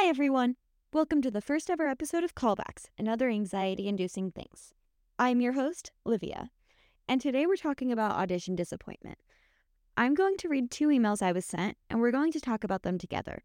Hi, everyone. Welcome to the first ever episode of Callbacks and Other Anxiety Inducing Things. I'm your host, Livia, and today we're talking about audition disappointment. I'm going to read two emails I was sent, and we're going to talk about them together.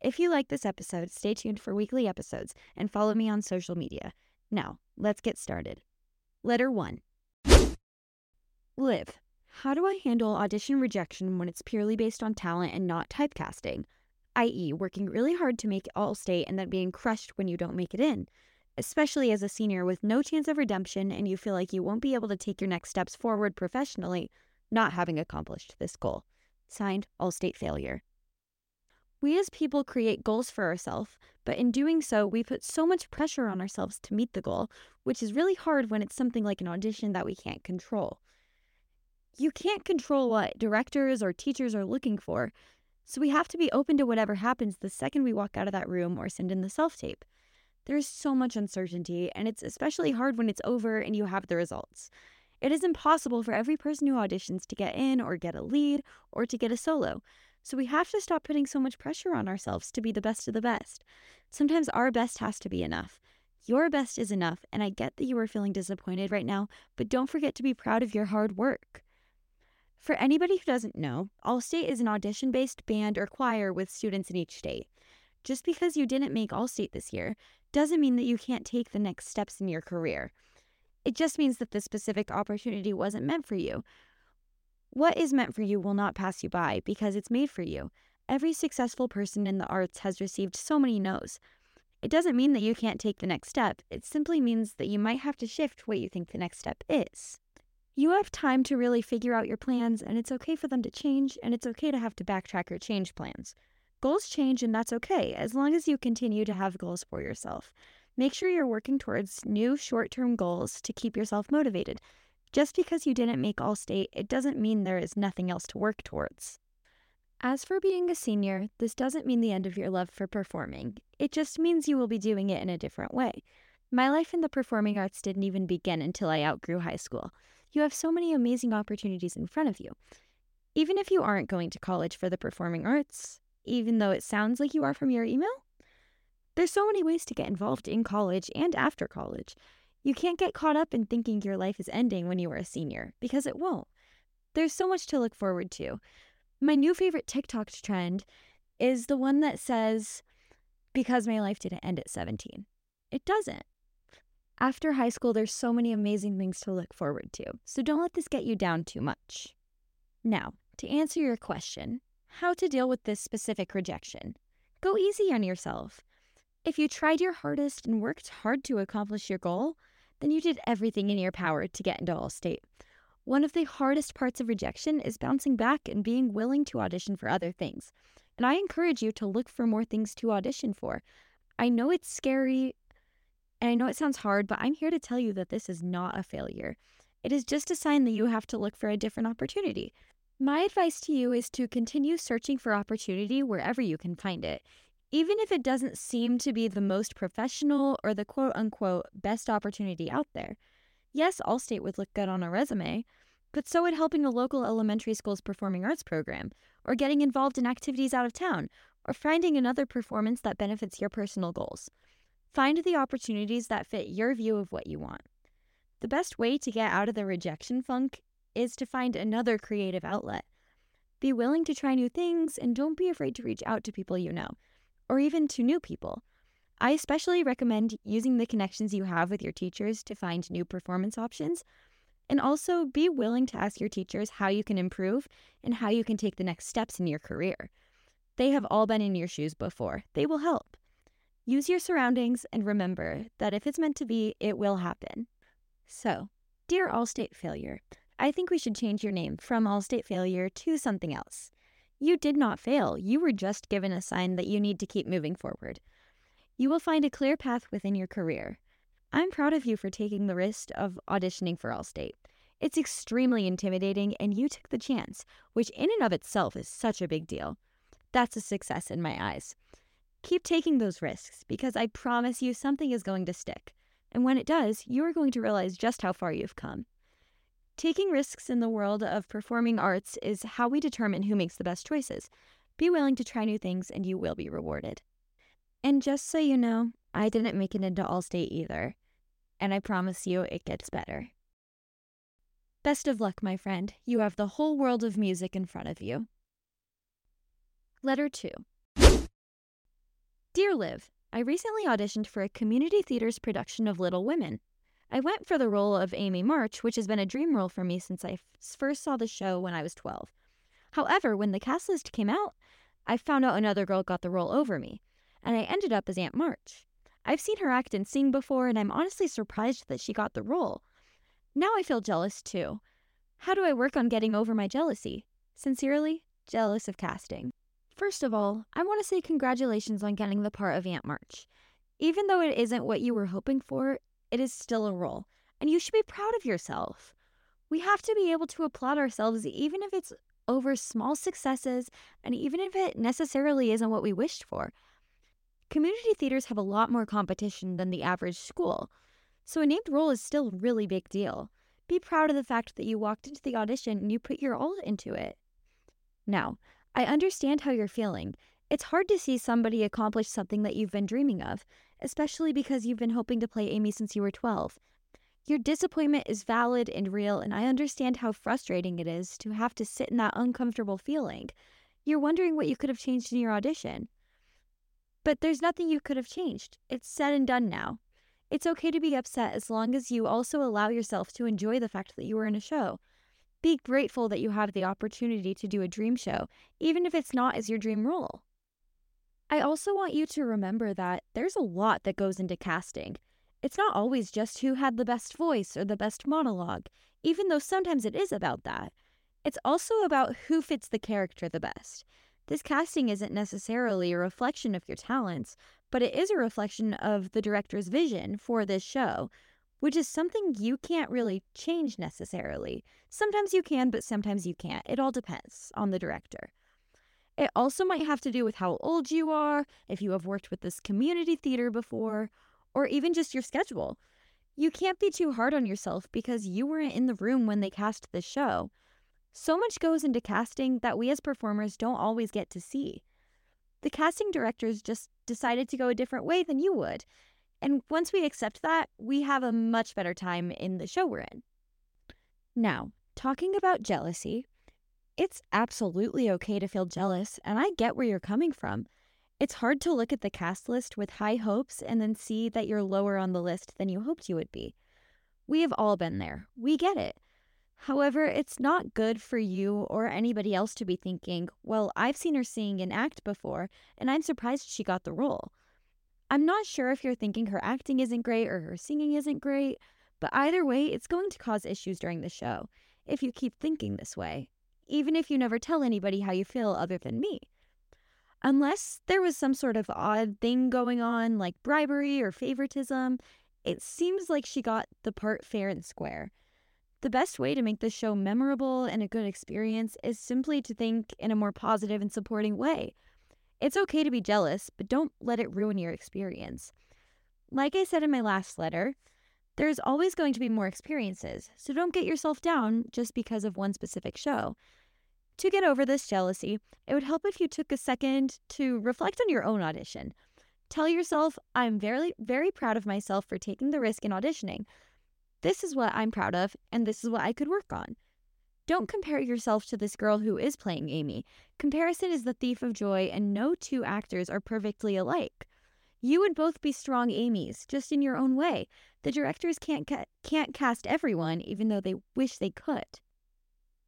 If you like this episode, stay tuned for weekly episodes and follow me on social media. Now, let's get started. Letter 1 Liv, how do I handle audition rejection when it's purely based on talent and not typecasting? i.e., working really hard to make all state and then being crushed when you don't make it in, especially as a senior with no chance of redemption and you feel like you won't be able to take your next steps forward professionally, not having accomplished this goal. Signed, All State Failure. We as people create goals for ourselves, but in doing so, we put so much pressure on ourselves to meet the goal, which is really hard when it's something like an audition that we can't control. You can't control what directors or teachers are looking for, so we have to be open to whatever happens the second we walk out of that room or send in the self tape. There's so much uncertainty, and it's especially hard when it's over and you have the results. It is impossible for every person who auditions to get in or get a lead or to get a solo. So we have to stop putting so much pressure on ourselves to be the best of the best. Sometimes our best has to be enough. Your best is enough, and I get that you are feeling disappointed right now, but don't forget to be proud of your hard work. For anybody who doesn't know, All State is an audition based band or choir with students in each state. Just because you didn't make All State this year doesn't mean that you can't take the next steps in your career. It just means that the specific opportunity wasn't meant for you. What is meant for you will not pass you by because it's made for you. Every successful person in the arts has received so many no's. It doesn't mean that you can't take the next step, it simply means that you might have to shift what you think the next step is. You have time to really figure out your plans, and it's okay for them to change, and it's okay to have to backtrack or change plans. Goals change, and that's okay, as long as you continue to have goals for yourself. Make sure you're working towards new short term goals to keep yourself motivated. Just because you didn't make All State, it doesn't mean there is nothing else to work towards. As for being a senior, this doesn't mean the end of your love for performing. It just means you will be doing it in a different way. My life in the performing arts didn't even begin until I outgrew high school. You have so many amazing opportunities in front of you. Even if you aren't going to college for the performing arts, even though it sounds like you are from your email, there's so many ways to get involved in college and after college. You can't get caught up in thinking your life is ending when you are a senior, because it won't. There's so much to look forward to. My new favorite TikTok trend is the one that says, because my life didn't end at 17. It doesn't. After high school, there's so many amazing things to look forward to, so don't let this get you down too much. Now, to answer your question, how to deal with this specific rejection, go easy on yourself. If you tried your hardest and worked hard to accomplish your goal, then you did everything in your power to get into All State. One of the hardest parts of rejection is bouncing back and being willing to audition for other things. And I encourage you to look for more things to audition for. I know it's scary and I know it sounds hard, but I'm here to tell you that this is not a failure. It is just a sign that you have to look for a different opportunity. My advice to you is to continue searching for opportunity wherever you can find it, even if it doesn't seem to be the most professional or the quote unquote best opportunity out there. Yes, All State would look good on a resume, but so would helping a local elementary school's performing arts program, or getting involved in activities out of town, or finding another performance that benefits your personal goals. Find the opportunities that fit your view of what you want. The best way to get out of the rejection funk is to find another creative outlet. Be willing to try new things and don't be afraid to reach out to people you know, or even to new people. I especially recommend using the connections you have with your teachers to find new performance options. And also be willing to ask your teachers how you can improve and how you can take the next steps in your career. They have all been in your shoes before, they will help. Use your surroundings and remember that if it's meant to be, it will happen. So, dear All State Failure, I think we should change your name from All State Failure to something else. You did not fail, you were just given a sign that you need to keep moving forward. You will find a clear path within your career. I'm proud of you for taking the risk of auditioning for All State. It's extremely intimidating, and you took the chance, which in and of itself is such a big deal. That's a success in my eyes. Keep taking those risks because I promise you something is going to stick. And when it does, you are going to realize just how far you've come. Taking risks in the world of performing arts is how we determine who makes the best choices. Be willing to try new things and you will be rewarded. And just so you know, I didn't make it into All State either. And I promise you it gets better. Best of luck, my friend. You have the whole world of music in front of you. Letter 2 Dear Liv, I recently auditioned for a community theater's production of Little Women. I went for the role of Amy March, which has been a dream role for me since I first saw the show when I was 12. However, when the cast list came out, I found out another girl got the role over me, and I ended up as Aunt March. I've seen her act and sing before, and I'm honestly surprised that she got the role. Now I feel jealous too. How do I work on getting over my jealousy? Sincerely, jealous of casting. First of all, I want to say congratulations on getting the part of Aunt March. Even though it isn't what you were hoping for, it is still a role, and you should be proud of yourself. We have to be able to applaud ourselves even if it's over small successes and even if it necessarily isn't what we wished for. Community theaters have a lot more competition than the average school, so a named role is still a really big deal. Be proud of the fact that you walked into the audition and you put your all into it. Now, I understand how you're feeling. It's hard to see somebody accomplish something that you've been dreaming of, especially because you've been hoping to play Amy since you were 12. Your disappointment is valid and real, and I understand how frustrating it is to have to sit in that uncomfortable feeling. You're wondering what you could have changed in your audition. But there's nothing you could have changed. It's said and done now. It's okay to be upset as long as you also allow yourself to enjoy the fact that you were in a show. Be grateful that you have the opportunity to do a dream show, even if it's not as your dream role. I also want you to remember that there's a lot that goes into casting. It's not always just who had the best voice or the best monologue, even though sometimes it is about that. It's also about who fits the character the best. This casting isn't necessarily a reflection of your talents, but it is a reflection of the director's vision for this show, which is something you can't really change necessarily. Sometimes you can, but sometimes you can't. It all depends on the director. It also might have to do with how old you are, if you have worked with this community theater before, or even just your schedule. You can't be too hard on yourself because you weren't in the room when they cast the show. So much goes into casting that we as performers don't always get to see. The casting directors just decided to go a different way than you would, and once we accept that, we have a much better time in the show we're in. Now, talking about jealousy, it's absolutely okay to feel jealous, and I get where you're coming from. It's hard to look at the cast list with high hopes and then see that you're lower on the list than you hoped you would be. We have all been there. We get it. However, it's not good for you or anybody else to be thinking, well, I've seen her sing and act before, and I'm surprised she got the role. I'm not sure if you're thinking her acting isn't great or her singing isn't great, but either way, it's going to cause issues during the show if you keep thinking this way, even if you never tell anybody how you feel other than me. Unless there was some sort of odd thing going on, like bribery or favoritism, it seems like she got the part fair and square. The best way to make this show memorable and a good experience is simply to think in a more positive and supporting way. It's okay to be jealous, but don't let it ruin your experience. Like I said in my last letter, there's always going to be more experiences, so don't get yourself down just because of one specific show. To get over this jealousy, it would help if you took a second to reflect on your own audition. Tell yourself, I'm very, very proud of myself for taking the risk in auditioning. This is what I'm proud of, and this is what I could work on. Don't compare yourself to this girl who is playing Amy. Comparison is the thief of joy, and no two actors are perfectly alike. You would both be strong Amy's, just in your own way. The directors can't ca- can't cast everyone, even though they wish they could.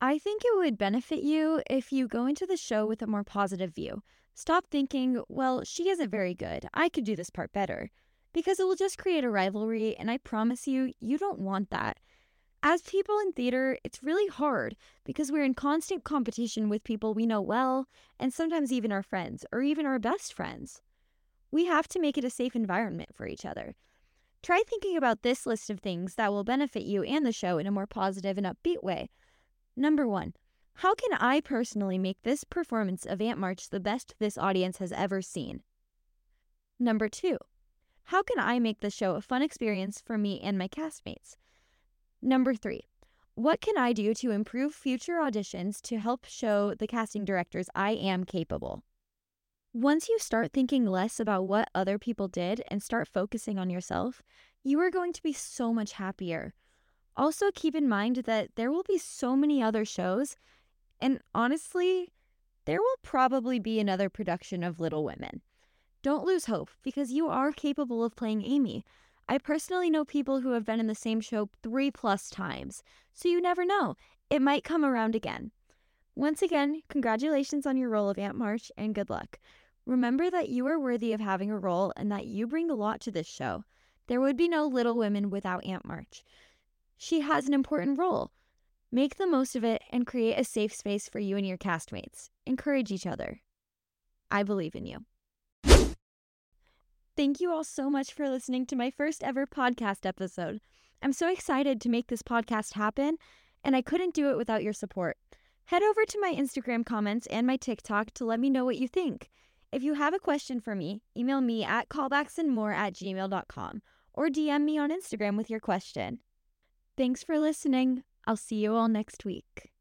I think it would benefit you if you go into the show with a more positive view. Stop thinking, well, she isn't very good. I could do this part better. Because it will just create a rivalry, and I promise you, you don't want that. As people in theater, it's really hard because we're in constant competition with people we know well, and sometimes even our friends, or even our best friends. We have to make it a safe environment for each other. Try thinking about this list of things that will benefit you and the show in a more positive and upbeat way. Number one, how can I personally make this performance of Aunt March the best this audience has ever seen? Number two, how can I make the show a fun experience for me and my castmates? Number three, what can I do to improve future auditions to help show the casting directors I am capable? Once you start thinking less about what other people did and start focusing on yourself, you are going to be so much happier. Also, keep in mind that there will be so many other shows, and honestly, there will probably be another production of Little Women. Don't lose hope because you are capable of playing Amy. I personally know people who have been in the same show three plus times, so you never know. It might come around again. Once again, congratulations on your role of Aunt March and good luck. Remember that you are worthy of having a role and that you bring a lot to this show. There would be no Little Women without Aunt March. She has an important role. Make the most of it and create a safe space for you and your castmates. Encourage each other. I believe in you. Thank you all so much for listening to my first ever podcast episode. I'm so excited to make this podcast happen, and I couldn't do it without your support. Head over to my Instagram comments and my TikTok to let me know what you think. If you have a question for me, email me at callbacksandmore at gmail.com or DM me on Instagram with your question. Thanks for listening. I'll see you all next week.